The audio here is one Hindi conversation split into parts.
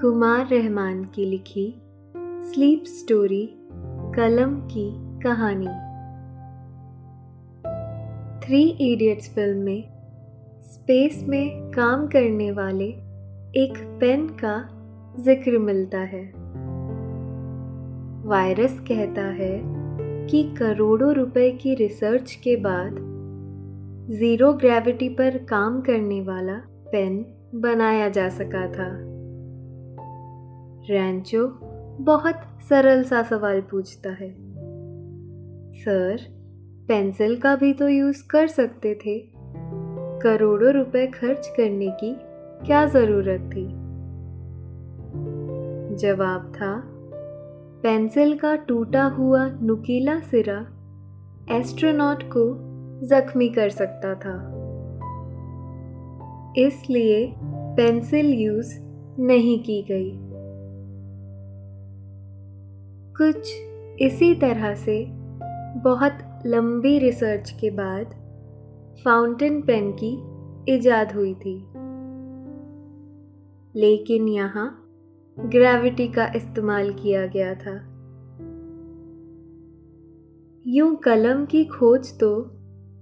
कुमार रहमान की लिखी स्लीप स्टोरी, कलम की कहानी। थ्री इडियट्स फ़िल्म में स्पेस में काम करने वाले एक पेन का ज़िक्र मिलता है। वायरस कहता है कि करोड़ों रुपए की रिसर्च के बाद ज़ीरो ग्रेविटी पर काम करने वाला पेन बनाया जा सका था। रैंचो बहुत सरल सा सवाल पूछता है। सर, पेंसिल का भी तो यूज़ कर सकते थे। करोड़ों रुपए खर्च करने की क्या ज़रूरत थी? जवाब था, पेंसिल का टूटा हुआ नुकीला सिरा एस्ट्रोनॉट को जख्मी कर सकता था। इसलिए पेंसिल यूज़ नहीं की गई। कुछ इसी तरह से बहुत लंबी रिसर्च के बाद फाउंटेन पेन की इजाद हुई थी। लेकिन यहाँ ग्रेविटी का इस्तेमाल किया गया था। यूँ कलम की खोज तो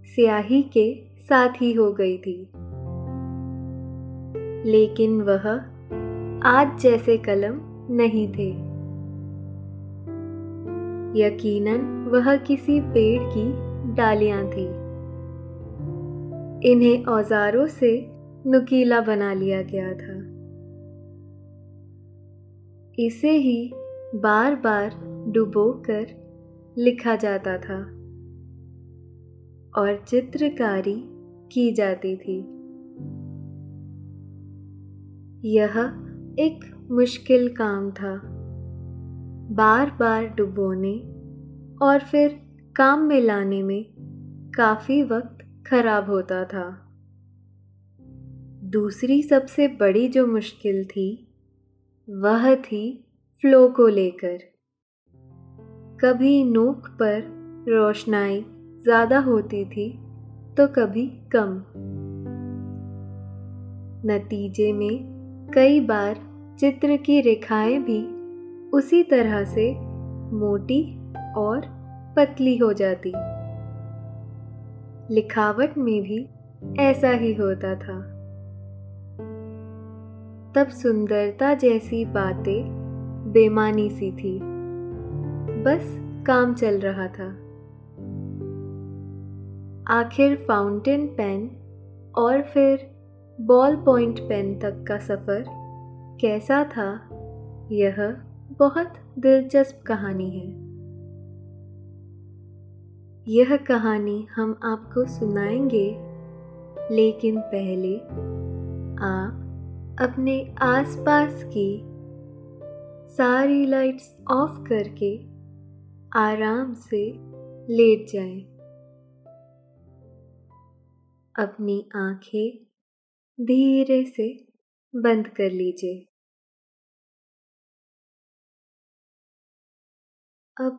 स्याही के साथ ही हो गई थी। लेकिन वह आज जैसे कलम नहीं थे। यकीनन वह किसी पेड़ की डालियाँ थी। इन्हें औजारों से नुकीला बना लिया गया था। इसे ही बार बार डुबोकर लिखा जाता था और चित्रकारी की जाती थी। यह एक मुश्किल काम था। बार बार डुबोने और फिर काम में लाने में काफ़ी वक्त खराब होता था। दूसरी सबसे बड़ी जो मुश्किल थी, वह थी फ्लो को लेकर। कभी नोक पर रोशनाई ज़्यादा होती थी तो कभी कम। नतीजे में कई बार चित्र की रेखाएँ भी उसी तरह से मोटी और पतली हो जाती। लिखावट में भी ऐसा ही होता था। तब सुंदरता जैसी बातें बेमानी सी थी। बस काम चल रहा था। आखिर फाउंटेन पेन और फिर बॉल पॉइंट पेन तक का सफ़र कैसा था, यह बहुत दिलचस्प कहानी है। यह कहानी हम आपको सुनाएँगे लेकिन पहले आप अपने आसपास की सारी लाइट्स ऑफ़ करके आराम से लेट जाएँ। अपनी आँखें धीरे से बंद कर लीजिए अब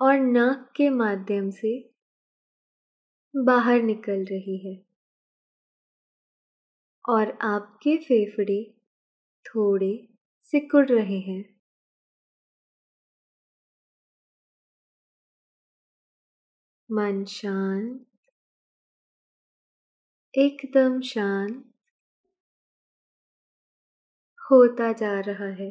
और नाक के माध्यम से बाहर निकल रही है। और आपके फेफड़े थोड़े सिकुड़ रहे हैं। मन शांत। एकदम शांत। होता जा रहा है।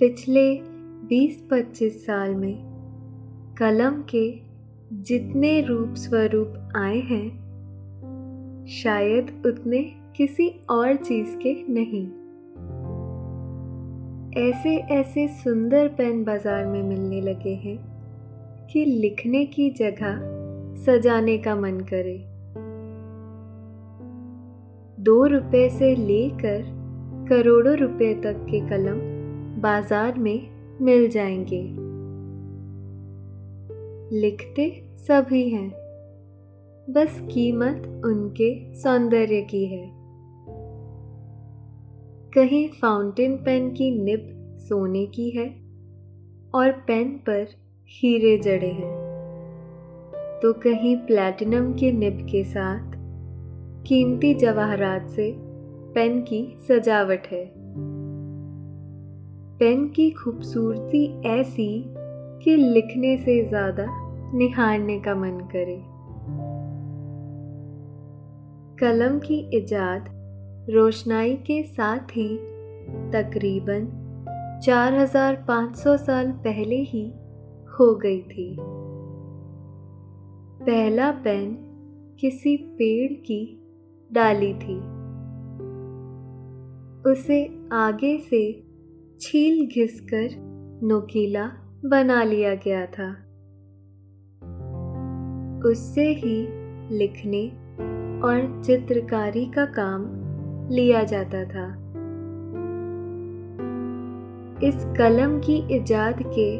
पिछले 20-25 साल में कलम के जितने रूप स्वरूप आए हैं, शायद उतने किसी और चीज़ के नहीं। ऐसे ऐसे सुंदर पेन बाज़ार में मिलने लगे हैं कि लिखने की जगह सजाने का मन करे। दो रुपए से लेकर करोड़ों रुपए तक के कलम बाज़ार में मिल जाएँगे। लिखते सभी हैं। बस कीमत उनके सौंदर्य की है। कहीं फाउंटेन पेन की निब सोने की है और पेन पर हीरे जड़े हैं। तो कहीं प्लैटिनम के निब के साथ कीमती जवाहरात से पेन की सजावट है। पेन की खूबसूरती ऐसी कि लिखने से ज़्यादा निहारने का मन करे। कलम की इजाद रोशनाई के साथ ही तकरीबन 4500 साल पहले ही हो गई थी। पहला पेन किसी पेड़ की डाली थी। उसे आगे से छील घिसकर नोकीला बना लिया गया था। उससे ही लिखने और चित्रकारी का काम लिया जाता था। इस कलम की इजाद के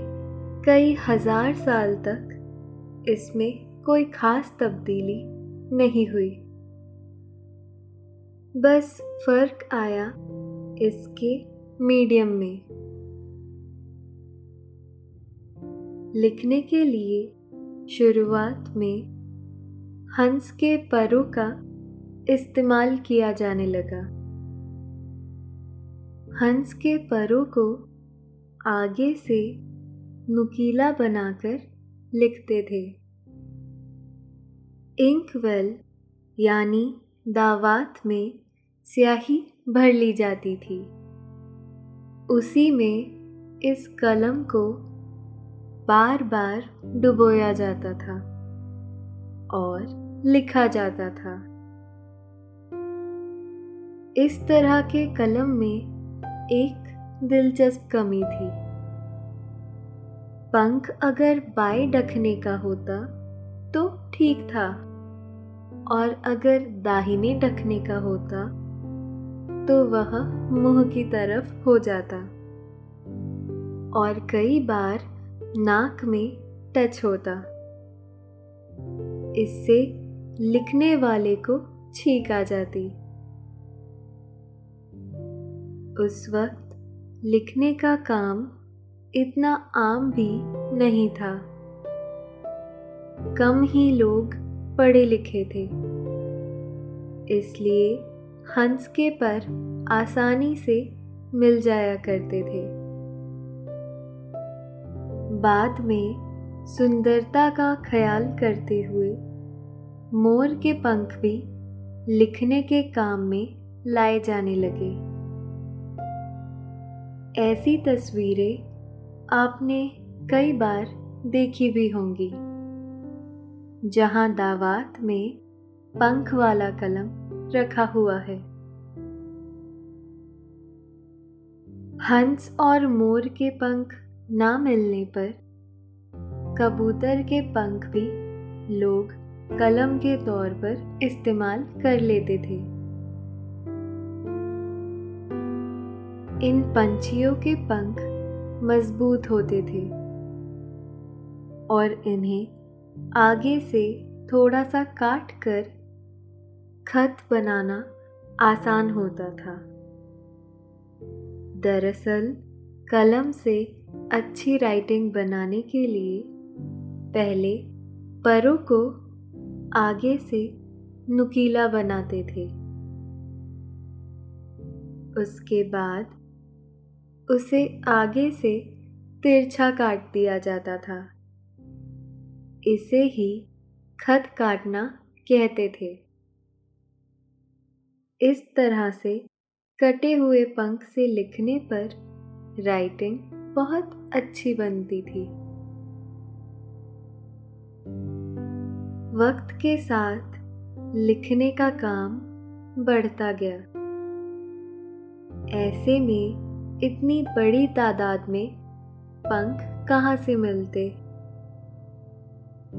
कई हज़ार साल तक इसमें कोई खास तब्दीली नहीं हुई। बस फ़र्क आया इसके मीडियम में। लिखने के लिए शुरुआत में हंस के परों का इस्तेमाल किया जाने लगा। हंस के परों को आगे से नुकीला बनाकर लिखते थे। इंकवेल यानी दावात में स्याही भर ली जाती थी। उसी में इस कलम को बार बार डुबोया जाता था और लिखा जाता था। इस तरह के कलम में एक दिलचस्प कमी थी। पंख अगर बाएँ डखने का होता तो ठीक था और अगर दाहिने ढकने का होता तो वह मुँह की तरफ़ हो जाता। और कई बार नाक में टच होता। इससे लिखने वाले को छींक आ जाती। उस वक्त लिखने का काम इतना आम भी नहीं था। कम ही लोग पढ़े लिखे थे। इसलिए हंस के पर आसानी से मिल जाया करते थे। बाद में सुंदरता का ख्याल करते हुए मोर के पंख भी लिखने के काम में लाए जाने लगे। ऐसी तस्वीरें आपने कई बार देखी भी होंगी, जहाँ दावात में पंख वाला कलम रखा हुआ है। हंस और मोर के पंख ना मिलने पर कबूतर के पंख भी लोग कलम के तौर पर इस्तेमाल कर लेते थे। इन पंछियों के पंख मज़बूत होते थे और इन्हें आगे से थोड़ा सा काट कर खत बनाना आसान होता था। दरअसल, कलम से अच्छी राइटिंग बनाने के लिए पहले परों को आगे से नुकीला बनाते थे। उसके बाद उसे आगे से तिरछा काट दिया जाता था। इसे ही खत काटना कहते थे। इस तरह से कटे हुए पंख से लिखने पर राइटिंग बहुत अच्छी बनती थी। वक्त के साथ लिखने का काम बढ़ता गया। ऐसे में इतनी बड़ी तादाद में पंख कहाँ से मिलते?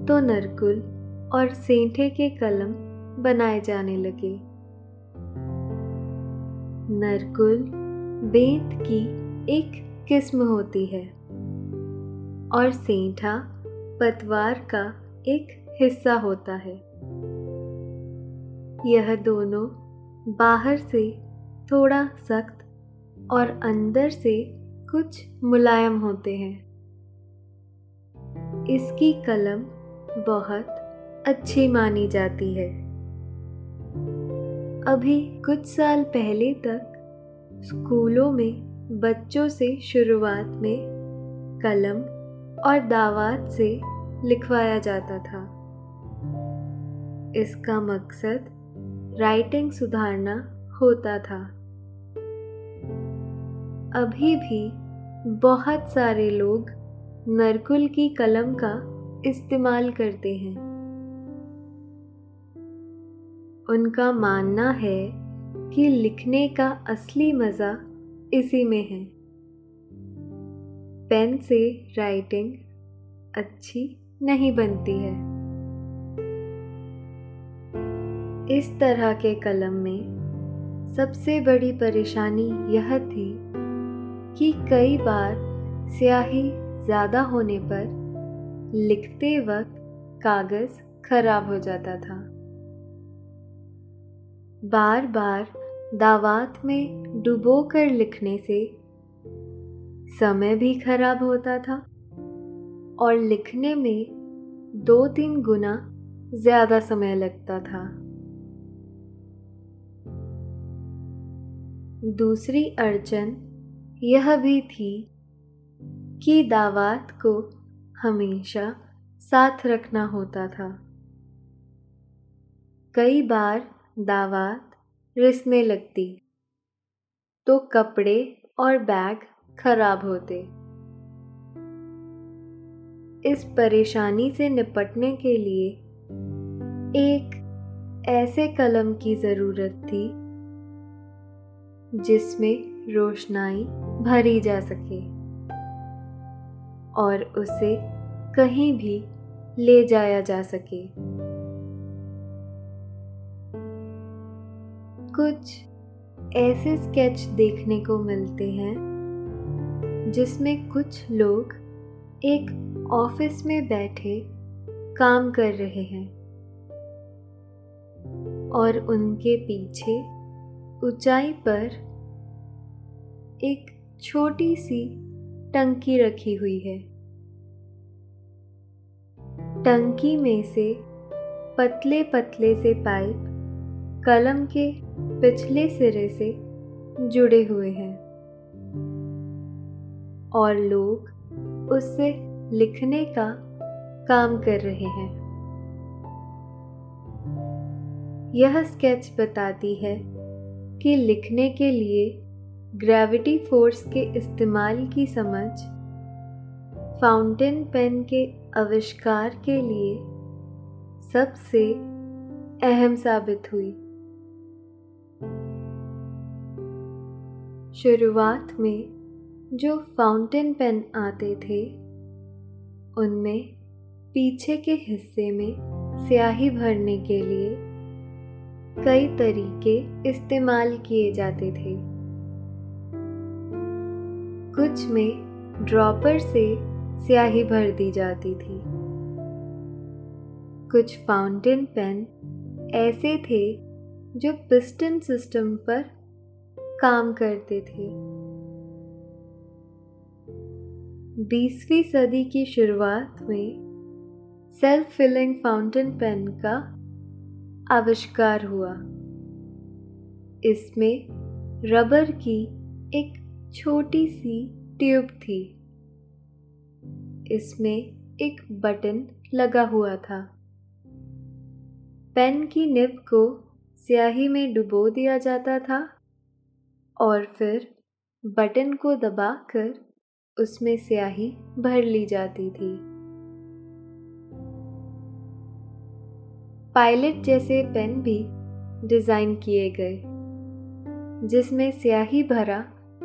तो नरकुल और सेंठे के कलम बनाए जाने लगे। नरकुल बेंत की एक किस्म होती है और सेंठा पतवार का एक हिस्सा होता है। यह दोनों बाहर से थोड़ा सख्त और अंदर से कुछ मुलायम होते हैं। इसकी कलम बहुत अच्छी मानी जाती है। अभी कुछ साल पहले तक स्कूलों में बच्चों से शुरुआत में कलम और दावात से लिखवाया जाता था। इसका मकसद राइटिंग सुधारना होता था। अभी भी बहुत सारे लोग नरकुल की कलम का इस्तेमाल करते हैं। उनका मानना है कि लिखने का असली मज़ा इसी में है। पेन से राइटिंग अच्छी नहीं बनती है। इस तरह के कलम में सबसे बड़ी परेशानी यह थी कि कई बार स्याही ज़्यादा होने पर लिखते वक्त कागज़ खराब हो जाता था। बार बार दावात में डुबो कर लिखने से समय भी खराब होता था और लिखने में दो तीन गुना ज़्यादा समय लगता था। दूसरी अड़चन यह भी थी कि दावात को हमेशा साथ रखना होता था। कई बार दावात रिसने लगती। तो कपड़े और बैग खराब होते। इस परेशानी से निपटने के लिए एक ऐसे कलम की ज़रूरत थी, जिसमें रोशनाई भरी जा सके और उसे कहीं भी ले जाया जा सके। कुछ ऐसे स्केच देखने को मिलते हैं, जिसमें कुछ लोग एक ऑफ़िस में बैठे काम कर रहे हैं और उनके पीछे ऊंचाई पर एक छोटी सी टंकी रखी हुई है। टंकी में से पतले पतले से पाइप कलम के पिछले सिरे से जुड़े हुए हैं। और लोग उससे लिखने का काम कर रहे हैं। यह स्केच बताती है कि लिखने के लिए ग्रेविटी फोर्स के इस्तेमाल की समझ फाउंटेन पेन के आविष्कार के लिए सबसे अहम साबित हुई। शुरुआत में जो फाउंटेन पेन आते थे, उनमें पीछे के हिस्से में स्याही भरने के लिए कई तरीके इस्तेमाल किए जाते थे। कुछ में ड्रॉपर से स्याही भर दी जाती थी। कुछ फाउंटेन पेन ऐसे थे जो पिस्टन सिस्टम पर काम करते थे। बीसवीं सदी की शुरुआत में सेल्फ फिलिंग फाउंटेन पेन का आविष्कार हुआ। इसमें रबर की एक छोटी सी ट्यूब थी। इसमें एक बटन लगा हुआ था। पेन की निब को स्याही में डुबो दिया जाता था। और फिर बटन को दबाकर उसमें स्याही भर ली जाती थी। पायलट जैसे पेन भी डिज़ाइन किए गए, जिसमें स्याही भरा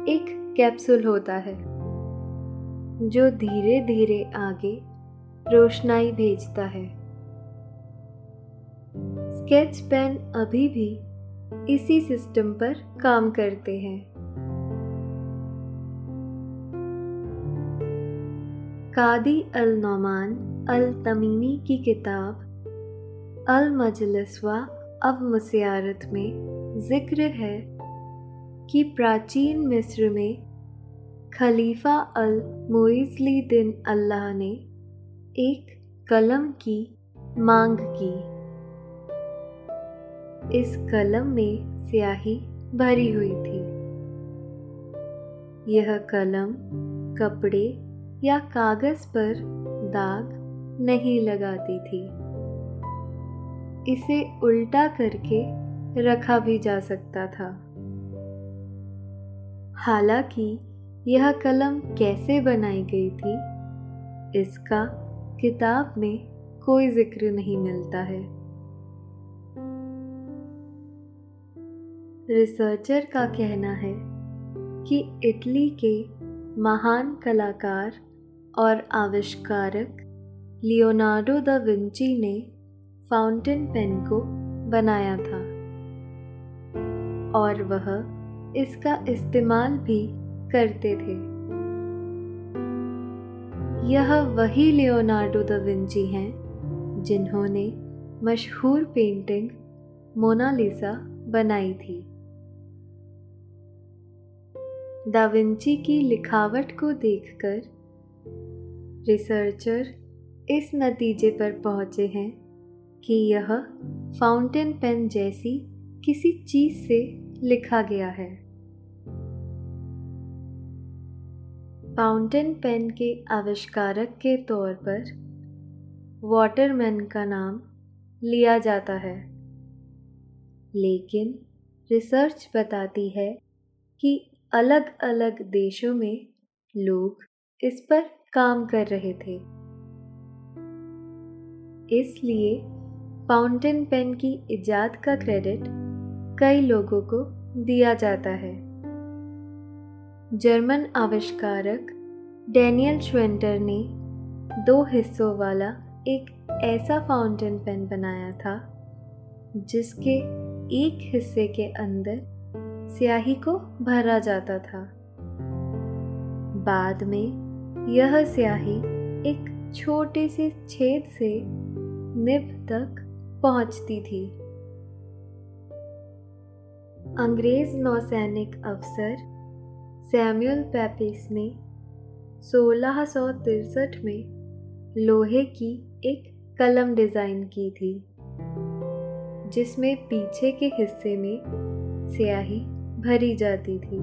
एक कैप्सूल होता है, जो धीरे धीरे आगे रोशनाई भेजता है। स्केच पेन अभी भी इसी सिस्टम पर काम करते हैं। कादी अल नौमान अल तमीमी की किताब अल मजलसवा अब मसियारत में ज़िक्र है कि प्राचीन मिस्र में खलीफा अल मोइजली दिन अल्लाह ने एक कलम की मांग की। इस कलम में स्याही भरी हुई थी। यह कलम कपड़े या कागज़ पर दाग नहीं लगाती थी। इसे उल्टा करके रखा भी जा सकता था। हालाँकि यह कलम कैसे बनाई गई थी, इसका किताब में कोई ज़िक्र नहीं मिलता है। रिसर्चर का कहना है कि इटली के महान कलाकार और आविष्कारक लियोनार्डो द विंची ने फाउंटेन पेन को बनाया था। और वह इसका इस्तेमाल भी करते थे। यह वही लियोनार्डो द विंची हैं जिन्होंने मशहूर पेंटिंग मोनालिसा बनाई थी। दाविंची की लिखावट को देखकर रिसर्चर इस नतीजे पर पहुँचे हैं कि यह फाउंटेन पेन जैसी किसी चीज़ से लिखा गया है। फाउंटेन पेन के आविष्कारक के तौर पर वाटरमैन का नाम लिया जाता है। लेकिन रिसर्च बताती है कि अलग अलग देशों में लोग इस पर काम कर रहे थे। इसलिए फाउंटेन पेन की इजाद का क्रेडिट कई लोगों को दिया जाता है। जर्मन आविष्कारक डैनियल श्वेंटर ने दो हिस्सों वाला एक ऐसा फाउंटेन पेन बनाया था, जिसके एक हिस्से के अंदर स्याही को भरा जाता था। बाद में यह स्याही एक छोटे से छेद से निब तक पहुँचती थी। अंग्रेज़ नौसैनिक अफसर सैमुअल पैपिस ने सोलह सौ तिरसठ में लोहे की एक कलम डिज़ाइन की थी, जिसमें पीछे के हिस्से में स्याही भरी जाती थी।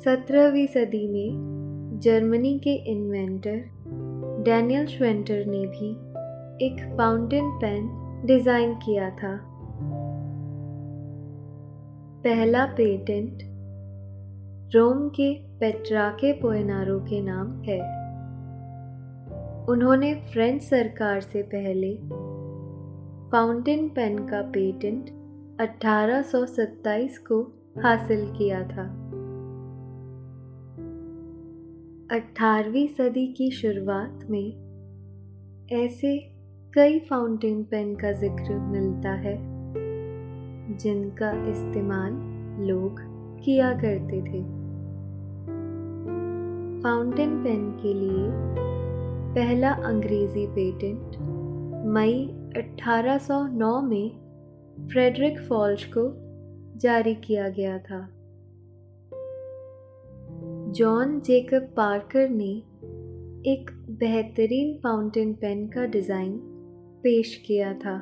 सत्रहवीं सदी में जर्मनी के इन्वेंटर डैनियल श्वेंटर ने भी एक फाउंटेन पेन डिज़ाइन किया था। पहला पेटेंट रोम के पेट्राके पोएनारो के नाम है। उन्होंने फ्रेंच सरकार से पहले फाउंटेन पेन का पेटेंट 1827 को हासिल किया था। 18वीं सदी की शुरुआत में ऐसे कई फाउंटेन पेन का ज़िक्र मिलता है, जिनका इस्तेमाल लोग किया करते थे। फाउंटेन पेन के लिए पहला अंग्रेज़ी पेटेंट मई 1809 में फ्रेडरिक फॉल्श को जारी किया गया था। जॉन जेकब पार्कर ने एक बेहतरीन फाउंटेन पेन का डिज़ाइन पेश किया था।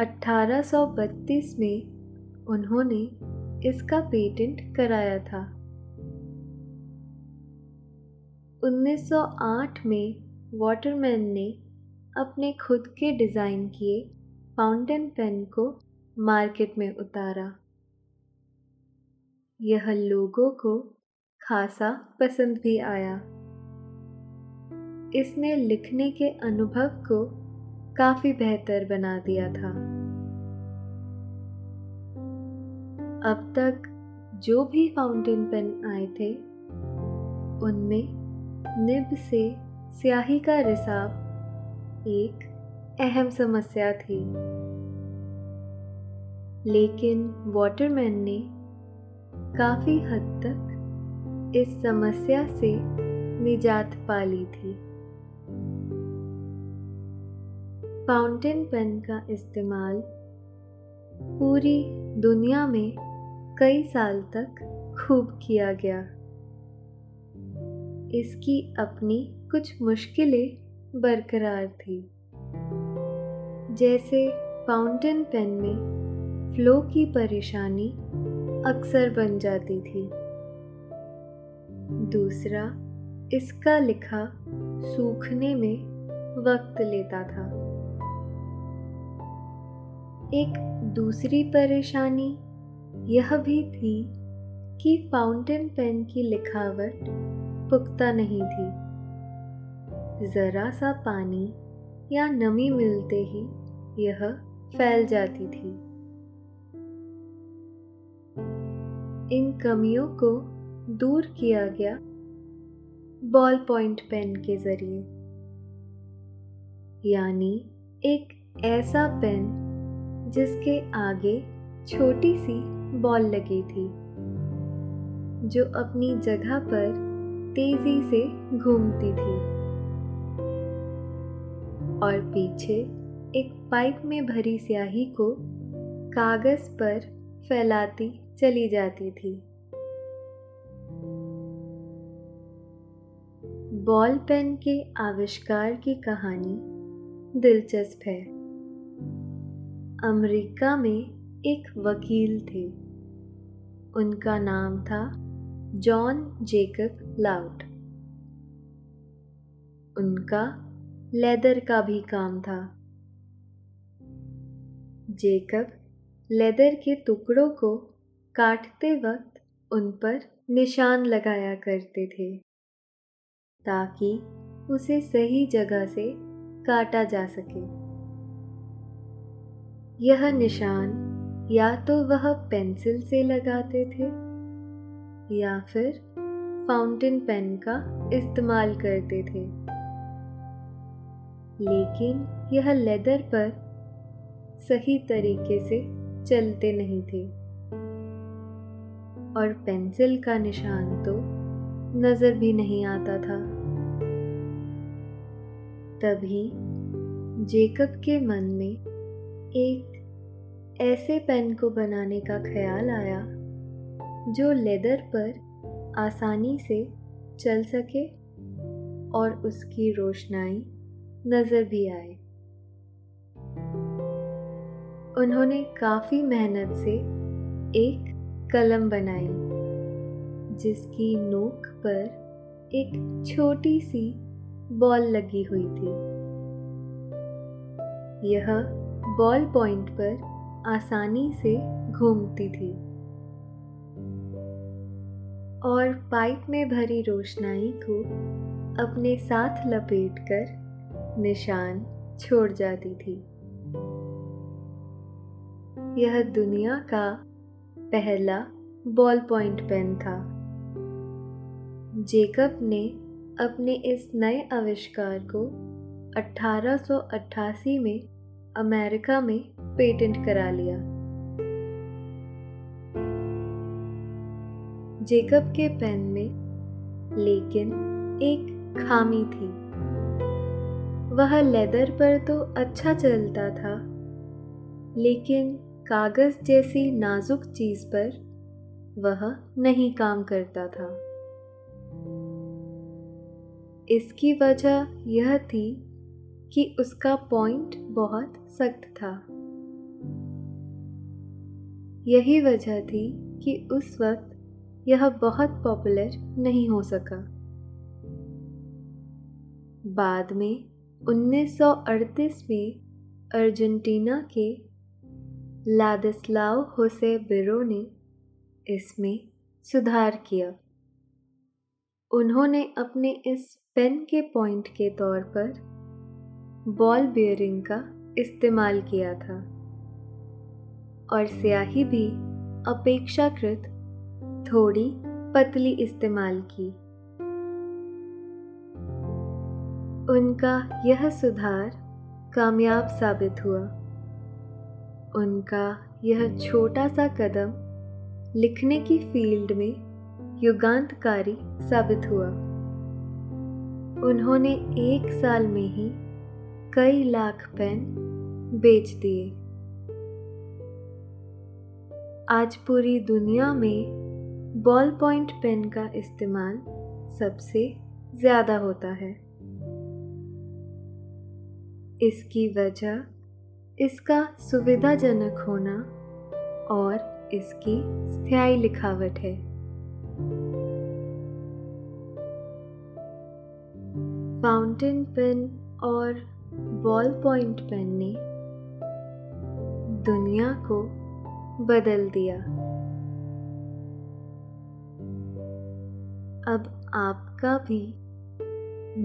1832 में उन्होंने इसका पेटेंट कराया था। 1908 में वाटरमैन ने अपने खुद के डिज़ाइन किए फाउंटेन पेन को मार्केट में उतारा। यह लोगों को खासा पसंद भी आया। इसने लिखने के अनुभव को काफ़ी बेहतर बना दिया था। अब तक जो भी फाउंटेन पेन आए थे, उनमें निब से स्याही का रिसाव एक अहम समस्या थी। लेकिन वाटरमैन ने काफ़ी हद तक इस समस्या से निजात पा ली थी। फाउंटेन पेन का इस्तेमाल पूरी दुनिया में कई साल तक खूब किया गया। इसकी अपनी कुछ मुश्किलें बरकरार थी। जैसे फाउंटेन पेन में फ्लो की परेशानी अक्सर बन जाती थी। दूसरा, इसका लिखा सूखने में वक्त लेता था। एक दूसरी परेशानी यह भी थी कि फाउंटेन पेन की लिखावट पुख्ता नहीं थी। ज़रा सा पानी या नमी मिलते ही यह फैल जाती थी। इन कमियों को दूर किया गया बॉल पॉइंट पेन के ज़रिए। यानी एक ऐसा पेन जिसके आगे छोटी सी बॉल लगी थी, जो अपनी जगह पर तेज़ी से घूमती थी। और पीछे एक पाइप में भरी स्याही को कागज़ पर फैलाती चली जाती थी। बॉल पेन के आविष्कार की कहानी दिलचस्प है। अमेरिका में एक वकील थे। उनका नाम था जॉन जेकब लाउट। उनका लेदर का भी काम था। जेकब लेदर के टुकड़ों को काटते वक्त उन पर निशान लगाया करते थे, ताकि उसे सही जगह से काटा जा सके। यह निशान या तो वह पेंसिल से लगाते थे, या फिर फाउंटेन पेन का इस्तेमाल करते थे। लेकिन यह लेदर पर सही तरीके से चलते नहीं थे। और पेंसिल का निशान तो नज़र भी नहीं आता था। तभी जेकब के मन में एक ऐसे पेन को बनाने का ख्याल आया, जो लेदर पर आसानी से चल सके और उसकी रोशनाई नज़र भी आए। उन्होंने काफ़ी मेहनत से एक कलम बनाई, जिसकी नोक पर एक छोटी सी बॉल लगी हुई थी। यह बॉल पॉइंट पर आसानी से घूमती थी। और पाइप में भरी रोशनाई को अपने साथ लपेटकर निशान छोड़ जाती थी। यह दुनिया का पहला बॉल पॉइंट पेन था। जेकब ने अपने इस नए आविष्कार को 1888 में अमेरिका में पेटेंट करा लिया। जेकब के पेन में लेकिन एक खामी थी। वह लेदर पर तो अच्छा चलता था, लेकिन कागज़ जैसी नाजुक चीज़ पर वह नहीं काम करता था। इसकी वजह यह थी कि उसका पॉइंट बहुत सख्त था। यही वजह थी कि उस वक्त यह बहुत पॉपुलर नहीं हो सका। बाद में 1938 में अर्जेंटीना के लादिस्लाव होसे बिरो ने इसमें सुधार किया। उन्होंने अपने इस पेन के पॉइंट के तौर पर बॉल बियरिंग का इस्तेमाल किया था और स्याही भी अपेक्षाकृत थोड़ी पतली इस्तेमाल की। उनका यह सुधार कामयाब साबित हुआ। उनका यह छोटा सा कदम लिखने की फ़ील्ड में युगांतकारी साबित हुआ। उन्होंने एक साल में ही कई लाख पेन बेच दिए। आज पूरी दुनिया में बॉल पॉइंट पेन का इस्तेमाल सबसे ज़्यादा होता है। इसकी वजह इसका सुविधाजनक होना और इसकी स्थायी लिखावट है। फाउंटेन पेन और बॉल पॉइंट पेन ने दुनिया को बदल दिया। अब आपका भी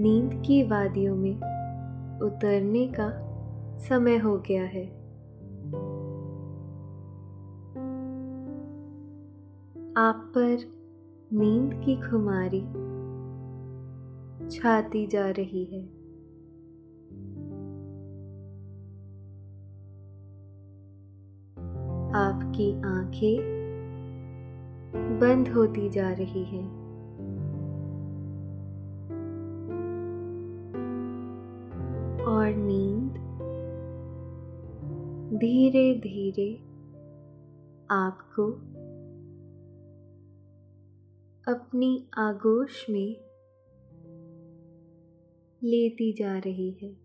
नींद की वादियों में उतरने का समय हो गया है। आप पर नींद की खुमारी छाती जा रही है। आपकी आँखें बंद होती जा रही हैं। और नींद धीरे धीरे आपको अपनी आगोश में लेती जा रही है।